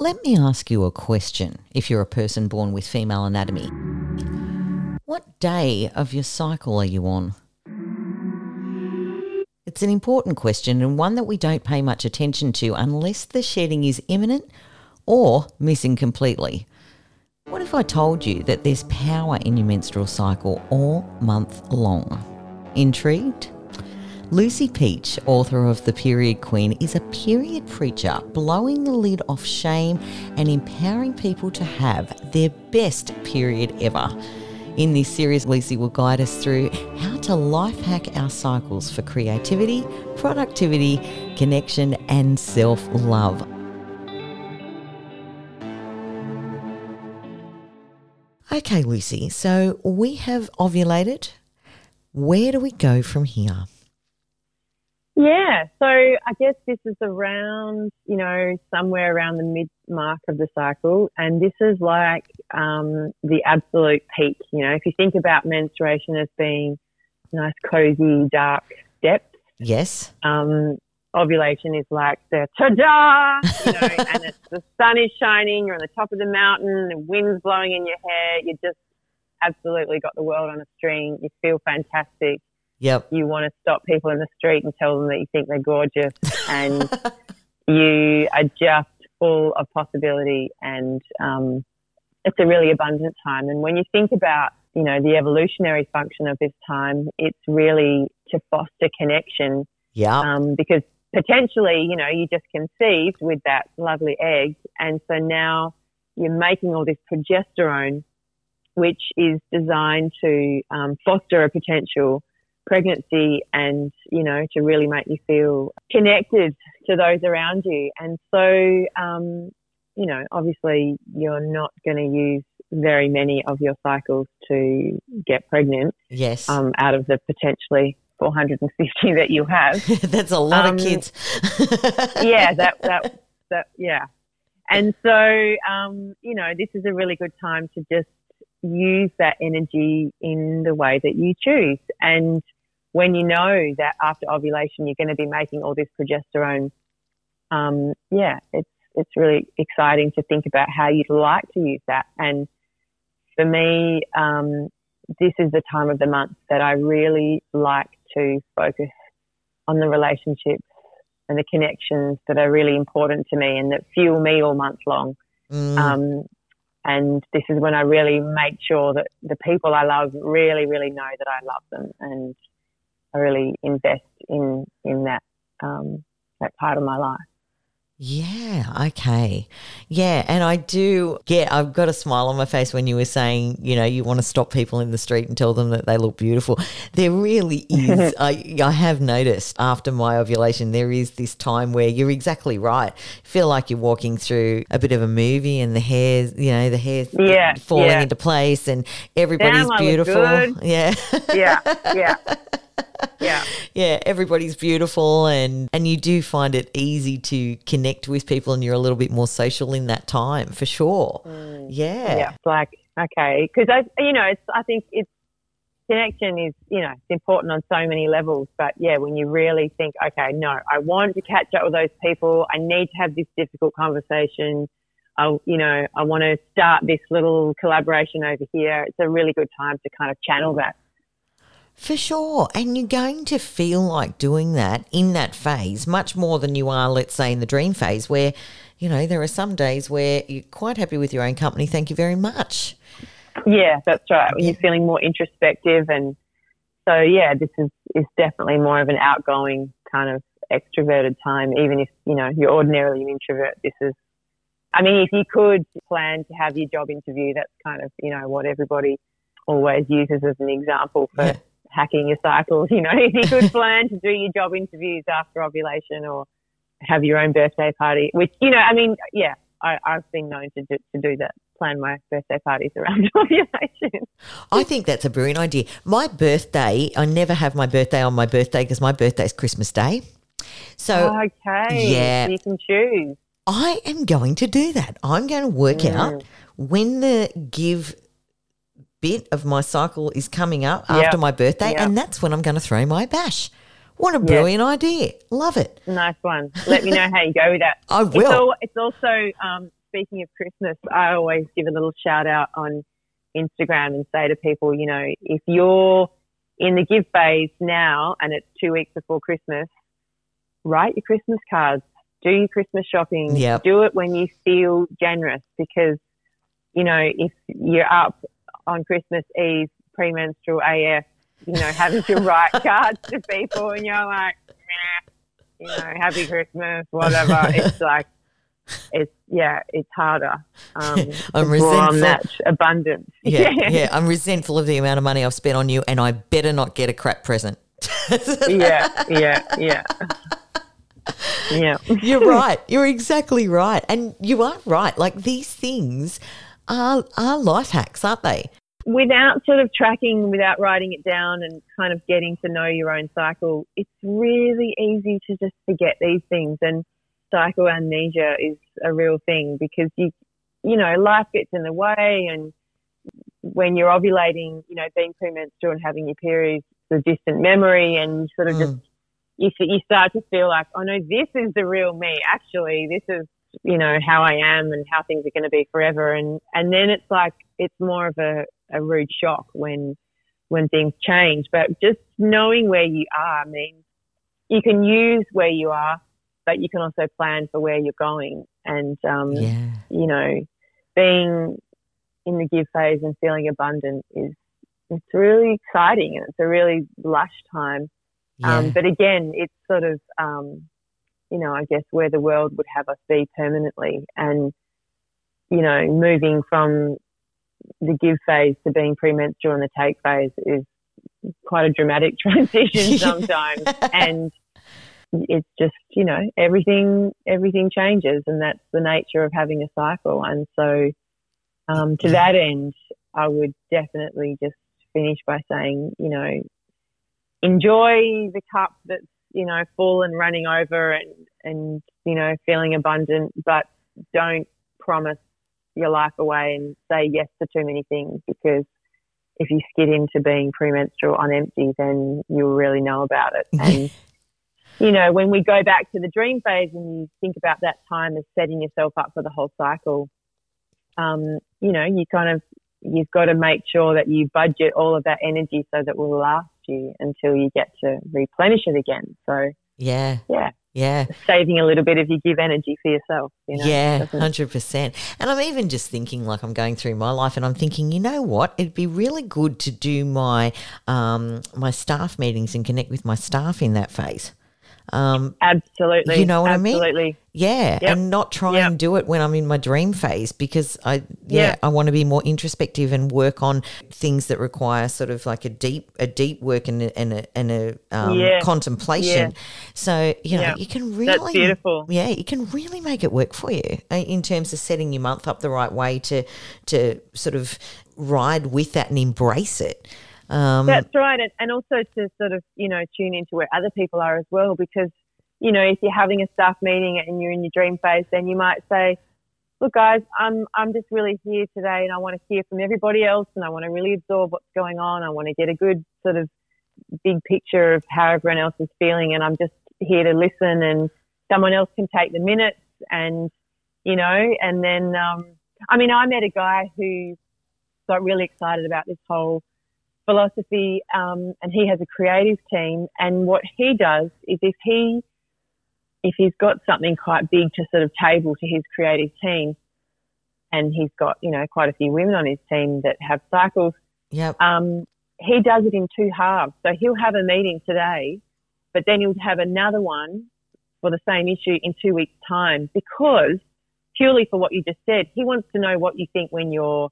Let me ask you a question if you're a person born with female anatomy. What day of your cycle are you on? It's an important question and one that we don't pay much attention to unless the shedding is imminent or missing completely. What if I told you that there's power in your menstrual cycle all month long? Intrigued? Lucy Peach, author of The Period Queen, is a period preacher blowing the lid off shame and empowering people to have their best period ever. In this series, Lucy will guide us through how to life hack our cycles for creativity, productivity, connection, and self love. Okay, Lucy, so we have ovulated. Where do we go from here? Yeah, so I guess this is around, you know, somewhere around the mid mark of the cycle. And this is like um, the absolute peak. You know, if you think about menstruation as being nice, cozy, dark depths. Yes. Um, ovulation is like the ta-da, you know, and it's, the sun is shining, you're on the top of the mountain, the wind's blowing in your hair, you just absolutely got the world on a string. You feel fantastic. Yep. You want to stop people in the street and tell them that you think they're gorgeous and you are just full of possibility and um, it's a really abundant time. And when you think about, you know, the evolutionary function of this time, it's really to foster connection. Yeah. Um, because potentially, you know, you just conceived with that lovely egg. And so now you're making all this progesterone, which is designed to um, foster a potential pregnancy and, you know, to really make you feel connected to those around you. And so, um, you know, obviously you're not going to use very many of your cycles to get pregnant. Yes. Um, out of the potentially 450 that you have. That's a lot Um, of kids. yeah, that, that, that, yeah. And so, um, you know, this is a really good time to just use that energy in the way that you choose. And when you know that after ovulation you're going to be making all this progesterone, um, yeah, it's it's really exciting to think about how you'd like to use that. And for me, um, this is the time of the month that I really like to focus on the relationships and the connections that are really important to me and that fuel me all month long. Mm, Um, and this is when I really make sure that the people I love really, really know that I love them, and I really invest in in that um, that part of my life. yeah. Okay. Yeah. And I do. Yeah. I've got a smile on my face when you were saying, you know, you want to stop people in the street and tell them that they look beautiful. There really is. I, I have noticed after my ovulation, there is this time where you're exactly right. Feel like you're walking through a bit of a movie and the hair, you know, the hair Yeah, falling yeah. into place and everybody's Damn, beautiful. Yeah. Yeah, yeah, yeah. yeah, everybody's beautiful and and you do find it easy to connect with people and you're a little bit more social in that time for sure. yeah. Mm. Yeah, it's like okay, because I, you know, it's I think it's connection is you know it's important on so many levels. But yeah, when you really think, okay, no, I want to catch up with those people. I need to have this difficult conversation. I, you know, I want to start this little collaboration over here. It's a really good time to kind of channel that. For sure. And you're going to feel like doing that in that phase much more than you are, let's say, in the dream phase, where, you know, there are some days where you're quite happy with your own company. Thank you very much. Yeah, that's right. When you're feeling more introspective, and so yeah, this is is definitely more of an outgoing kind of extroverted time. Even if you know you're ordinarily an introvert, this is. I mean, if you could plan to have your job interview, that's kind of you know what everybody always uses as an example for Yeah. Hacking your cycles. You know, if you could plan to do your job interviews after ovulation or have your own birthday party, which you know, I mean, yeah, I, I've been known to do, to do that. Plan my birthday parties around ovulation. I think that's a brilliant idea. My birthday, I never have my birthday on my birthday because my birthday is Christmas Day. So Okay. yeah. so You can choose. I am going to do that. I'm going to work Mm. out when the give bit of my cycle is coming up Yep. after my birthday, Yep. and that's when I'm going to throw my bash. What a brilliant idea. Love it. Nice one. Let me know how you go with that. I It's, will. it's also um, speaking of Christmas, I always give a little shout out on Instagram and say to people, you know, if you're in the give phase now and it's two weeks before Christmas, write your Christmas cards, do your Christmas shopping, Yep. do it when you feel generous because, you know, if you're up on Christmas Eve, premenstrual AF, you know, having to write cards to people and you're like, "Meh," you know, happy Christmas, whatever. it's like, it's, yeah, it's harder. Um, I'm to draw on resentful. that abundance. Yeah, yeah. I'm resentful of the amount of money I've spent on you, and I better not get a crap present. yeah, yeah, yeah. Yeah. You're right. You're exactly right, and you are right. Like these things are are life hacks, aren't they? Without sort of tracking, without writing it down and kind of getting to know your own cycle, it's really easy to just forget these things. And cycle amnesia is a real thing because you, you know, life gets in the way. And when you're ovulating, you know, being premenstrual and having your periods, a distant memory and you sort of just Mm. you, you start to feel like, oh no, this is the real me. Actually, this is, you know, how I am and how things are going to be forever. And, and then it's like, it's more of a, a rude shock when, when things change. But just knowing where you are means you can use where you are, but you can also plan for where you're going. And, um, Yeah, you know, being in the give phase and feeling abundant is, it's really exciting and it's a really lush time. yeah, Um, but again, it's sort of, um, you know, I guess where the world would have us be permanently. And, you know, moving from the give phase to being premenstrual and the take phase is quite a dramatic transition sometimes. and it's just, you know, everything, everything changes and that's the nature of having a cycle. And so, um, to that end, I would definitely just finish by saying, you know, enjoy the cup that's you know full and running over and and you know feeling abundant but don't promise your life away and say yes to too many things because if you skid into being premenstrual on empty then you'll really know about it. And you know when we go back to the dream phase and you think about that time as setting yourself up for the whole cycle um, you know you kind of you've got to make sure that you budget all of that energy so that it will last you until you get to replenish it again. So yeah, yeah, yeah. saving a little bit if you give energy for yourself. You know, yeah, hundred percent. And I'm even just thinking, like I'm going through my life, and I'm thinking, you know what? It'd be really good to do my um, my staff meetings and connect with my staff in that phase. Um, absolutely. You know what I mean? Absolutely. yeah, Yep. and not try Yep. and do it when I'm in my dream phase because I yeah, Yeah. I want to be more introspective and work on things that require sort of like a deep a deep work and a, and a, and a um, Yeah. contemplation. So you know you can really That's beautiful. yeah, you can really make it work for you uh, in terms of setting your month up the right way to to sort of ride with that and embrace it. Um, That's right. And, and also to sort of, you know, tune into where other people are as well, because, you know, if you're having a staff meeting and you're in your dream phase, then you might say, look, guys, I'm, I'm just really here today and I want to hear from everybody else and I want to really absorb what's going on. I want to get a good sort of big picture of how everyone else is feeling. And I'm just here to listen and someone else can take the minutes and, you know, and then, um, I mean, I met a guy who got really excited about this whole philosophy, um, and he has a creative team. And what he does is if he if he's got something quite big to sort of table to his creative team, and he's got you know quite a few women on his team that have cycles, yep. um, he does it in two halves. So he'll have a meeting today, but then he'll have another one for the same issue in two weeks' time because purely for what you just said, he wants to know what you think when you're,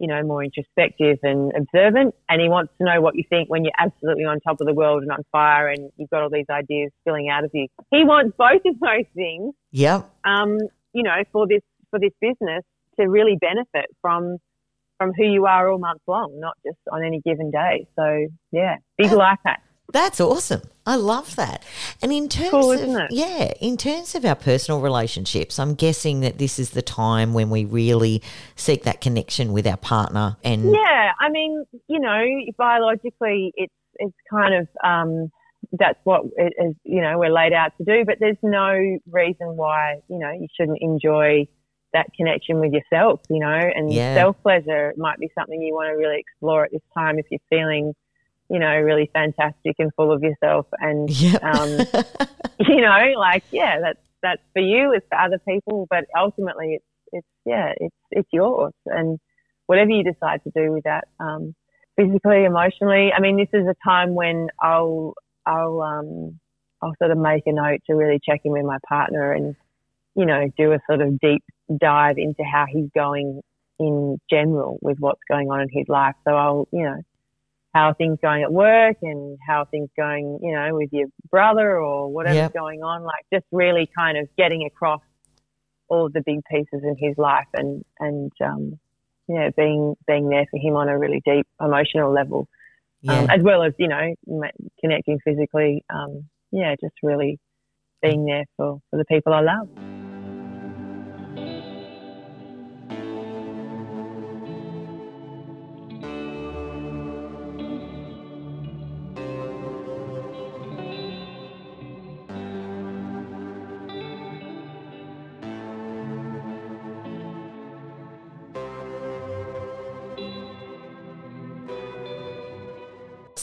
you know, more introspective and observant, and he wants to know what you think when you're absolutely on top of the world and on fire and you've got all these ideas spilling out of you. He wants both of those things Yeah. um, you know, for this for this business to really benefit from from who you are all month long, not just on any given day. So yeah, big life hack. That's awesome. I love that. And in terms Cool, of yeah, in terms of our personal relationships, I'm guessing that this is the time when we really seek that connection with our partner and Yeah, I mean, you know, biologically, it's it's kind of um, that's what it is. You know, we're laid out to do, but there's no reason why you know you shouldn't enjoy that connection with yourself, you know, and Yeah. self pleasure might be something you want to really explore at this time if you're feeling, you know, really fantastic and full of yourself. And, Yep. um, you know, like, yeah, that's, that's for you, it's for other people, but ultimately it's, it's, yeah, it's, it's yours. And whatever you decide to do with that, um, physically, emotionally, I mean, this is a time when I'll, I'll, um, I'll sort of make a note to really check in with my partner and, you know, do a sort of deep dive into how he's going in general with what's going on in his life. So I'll, you know, how are things going at work and how are things going, you know, with your brother or whatever's Yep. going on. Like just really kind of getting across all the big pieces in his life and, and, um, yeah, being, being there for him on a really deep emotional level yeah. um, as well as you know connecting physically. Um, yeah, just really being there for, for the people I love.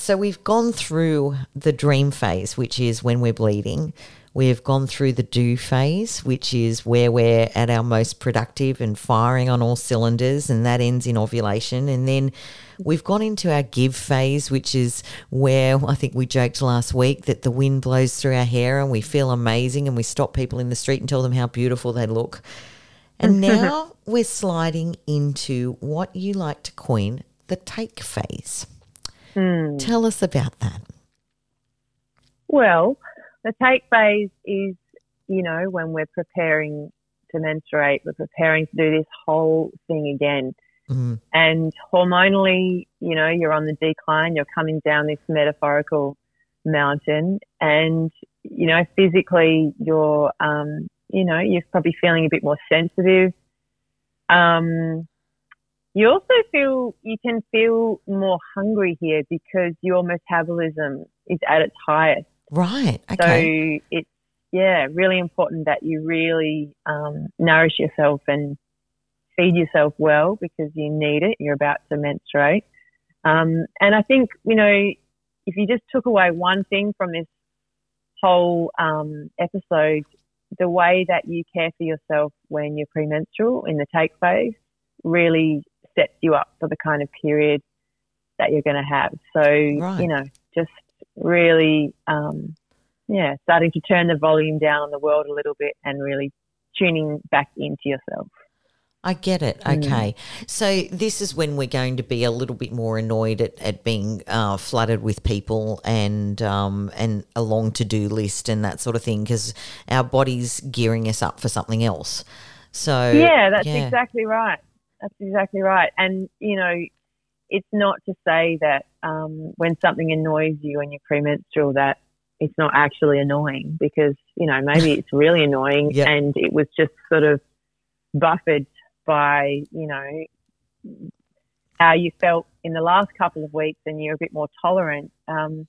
So we've gone through the dream phase, which is when we're bleeding. We've gone through the do phase, which is where we're at our most productive and firing on all cylinders, and that ends in ovulation. And then we've gone into our give phase, which is where I think we joked last week that the wind blows through our hair and we feel amazing and we stop people in the street and tell them how beautiful they look. And now we're sliding into what you like to coin the take phase. Tell us about that. Well, the take phase is, you know, when we're preparing to menstruate, we're preparing to do this whole thing again. Mm. And hormonally, you know, you're on the decline, you're coming down this metaphorical mountain, and, you know, physically, you're, um, you know, you're probably feeling a bit more sensitive. Um, you also feel, you can feel more hungry here because your metabolism is at its highest. Right. Okay. So it's yeah, really important that you really um, nourish yourself and feed yourself well because you need it. You're about to menstruate, um, and I think you know if you just took away one thing from this whole um, episode, the way that you care for yourself when you're premenstrual in the take phase really sets you up for the kind of period that you're going to have. So Right. you know, just really, um, yeah, starting to turn the volume down on the world a little bit and really tuning back into yourself. I get it. Mm. Okay. So this is when we're going to be a little bit more annoyed at, at being uh, flooded with people and um, and a long to do list and that sort of thing because our body's gearing us up for something else. So Yeah, that's yeah. exactly right. That's exactly right. And, you know, it's not to say that um, when something annoys you when you're premenstrual that it's not actually annoying because, you know, maybe it's really annoying and it was just sort of buffered by, you know, how you felt in the last couple of weeks and you're a bit more tolerant. Um,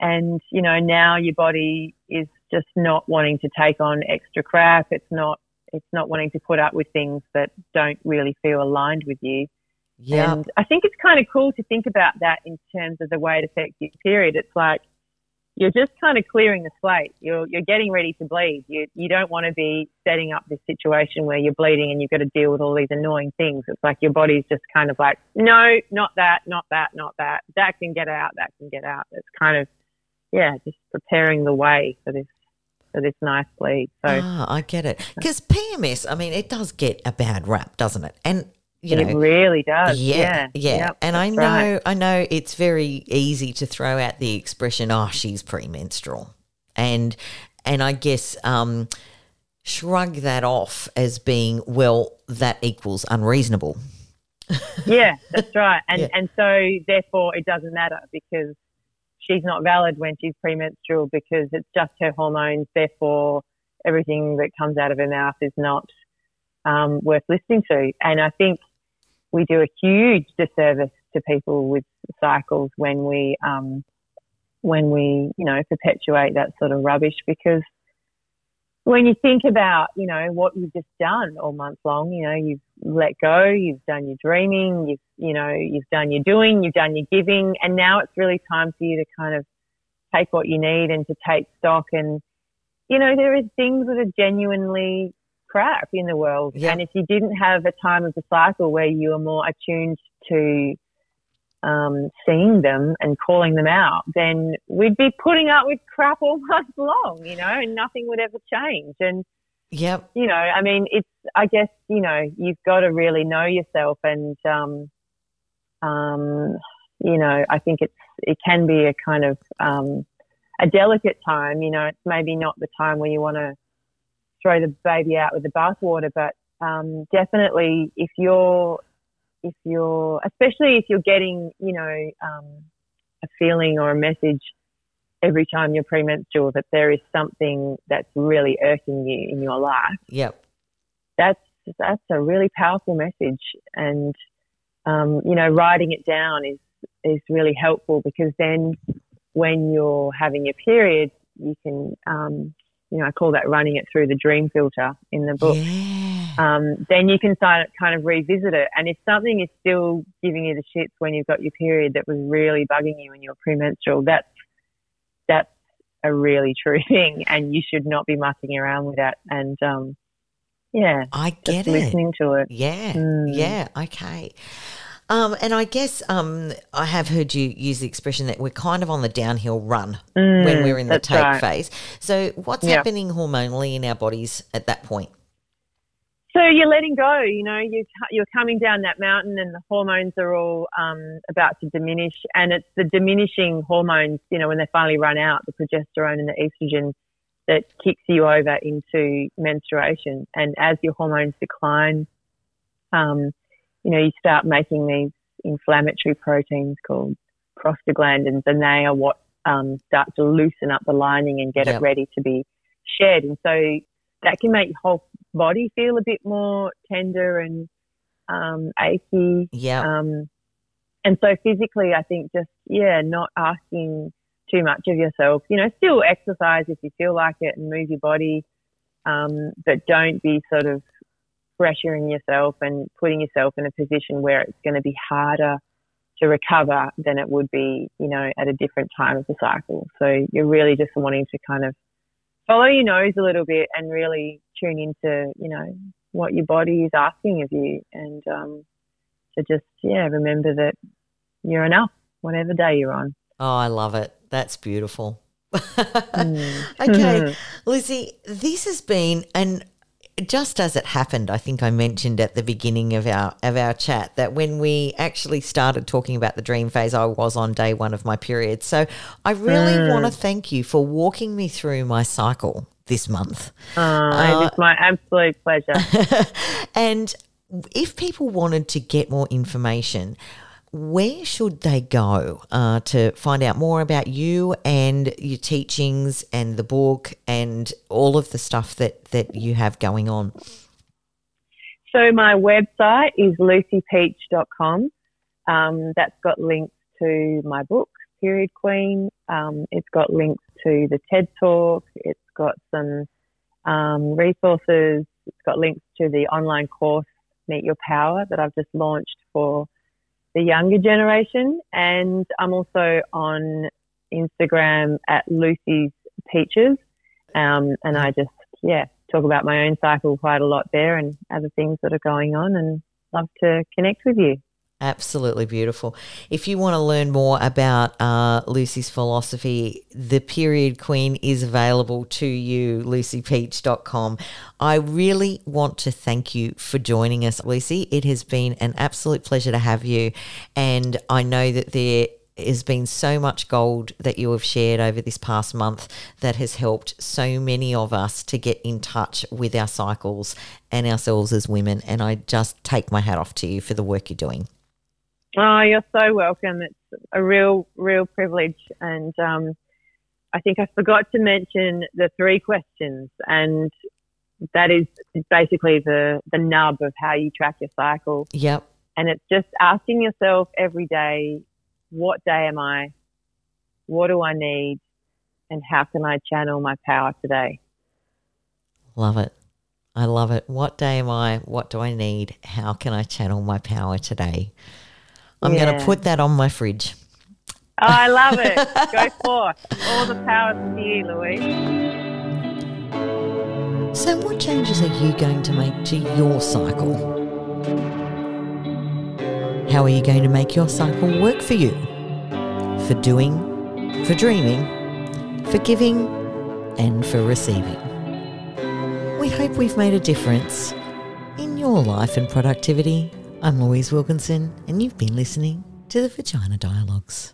and, you know, now your body is just not wanting to take on extra crap. It's not it's not wanting to put up with things that don't really feel aligned with you. Yeah. And I think it's kind of cool to think about that in terms of the way it affects your period. It's like you're just kind of clearing the slate. You're you're getting ready to bleed. You you don't want to be setting up this situation where you're bleeding and you've got to deal with all these annoying things. It's like your body's just kind of like, no, not that, not that, not that. That can get out. That can get out. It's kind of yeah, just preparing the way for this for this nice bleed. So ah, I get it. Because PMS, I mean, it does get a bad rap, doesn't it? And you it know, really does. Yeah, Yeah, yeah. Yep, and I know, right. I know, it's very easy to throw out the expression, "Oh, she's premenstrual," and and I guess um, shrug that off as being, well, that equals unreasonable. yeah, that's right. And Yeah. and so therefore it doesn't matter because she's not valid when she's premenstrual because it's just her hormones. Therefore, everything that comes out of her mouth is not um, worth listening to. And I think we do a huge disservice to people with cycles when we um, when we you know perpetuate that sort of rubbish because when you think about, you know, what you've just done all month long, you know, you've let go, you've done your dreaming, you've, you know, you've done your doing, you've done your giving, and now it's really time for you to kind of take what you need and to take stock. And, you know, there is things that are genuinely crap in the world. Yeah. And if you didn't have a time of the cycle where you are more attuned to um, seeing them and calling them out, then we'd be putting up with crap all month long, you know, and nothing would ever change. And, Yep. you know, I mean, it's, I guess, you know, you've got to really know yourself and, um, um, you know, I think it's, it can be a kind of, um, a delicate time, you know, it's maybe not the time where you want to throw the baby out with the bathwater, but, um, definitely if you're, if you're, especially if you're getting, you know, um, a feeling or a message every time you're premenstrual that there is something that's really irking you in your life, Yep. that's that's a really powerful message. And um, you know, writing it down is is really helpful because then when you're having your period, you can, um, you know, I call that running it through the dream filter in the book. Yeah. Um, then you can start kind of revisit it. And if something is still giving you the shits when you've got your period that was really bugging you when you were premenstrual, that's that's a really true thing, and you should not be mucking around with that. And um, yeah, I get it. listening to it. Yeah. Mm. Yeah. Okay. Um, and I guess um, I have heard you use the expression that we're kind of on the downhill run when Mm, we're in the take right. phase. So, what's happening hormonally in our bodies at that point? So you're letting go. You know, you you're coming down that mountain, and the hormones are all um, about to diminish, and it's the diminishing hormones. You know, when they finally run out, the progesterone and the estrogen that kicks you over into menstruation. And as your hormones decline, um, you know, you start making these inflammatory proteins called prostaglandins, and they are what um, start to loosen up the lining and get Yep. it ready to be shed. And so that can make your whole body feel a bit more tender and um, achy. Yeah. Um, and so physically, I think just, yeah, not asking too much of yourself. You know, still exercise if you feel like it and move your body, um, but don't be sort of pressuring yourself and putting yourself in a position where it's going to be harder to recover than it would be, you know, at a different time of the cycle. So you're really just wanting to kind of follow your nose a little bit and really tune into, you know, what your body is asking of you and um, to just, yeah, remember that you're enough, whatever day you're on. Oh, I love it. That's beautiful. Mm. okay, Lucy, this has been and just as it happened, I think I mentioned at the beginning of our of our chat that when we actually started talking about the dream phase, I was on day one of my period. So I really Mm. want to thank you for walking me through my cycle this month. Uh, it's my absolute pleasure. and if people wanted to get more information, where should they go uh, to find out more about you and your teachings and the book and all of the stuff that, that you have going on? So my website is lucypeach.com. Um, that's got links to my book, Period Queen. Um, it's got links to the TED Talk. It's got some um, resources. It's got links to the online course, Meet Your Power, that I've just launched for the younger generation. And I'm also on Instagram at Lucy's Peaches. Um, and I just, yeah, talk about my own cycle quite a lot there and other things that are going on and love to connect with you. Absolutely beautiful. If you want to learn more about uh, Lucy's philosophy, The Period Queen is available to you, lucypeach.com. I really want to thank you for joining us, Lucy. It has been an absolute pleasure to have you. And I know that there has been so much gold that you have shared over this past month that has helped so many of us to get in touch with our cycles and ourselves as women. And I just take my hat off to you for the work you're doing. Oh, you're so welcome. It's a real, real privilege. And um, I think I forgot to mention the three questions, and that is basically the, the nub of how you track your cycle. Yep. And it's just asking yourself every day, what day am I? What do I need? And how can I channel my power today? Love it. I love it. What day am I? What do I need? How can I channel my power today? I'm going to put that on my fridge. Oh, I love it. Go forth. All the power to you, Louise. So, what changes are you going to make to your cycle? How are you going to make your cycle work for you? For doing, for dreaming, for giving, and for receiving. We hope we've made a difference in your life and productivity. I'm Louise Wilkinson, and you've been listening to the Vagina Dialogues.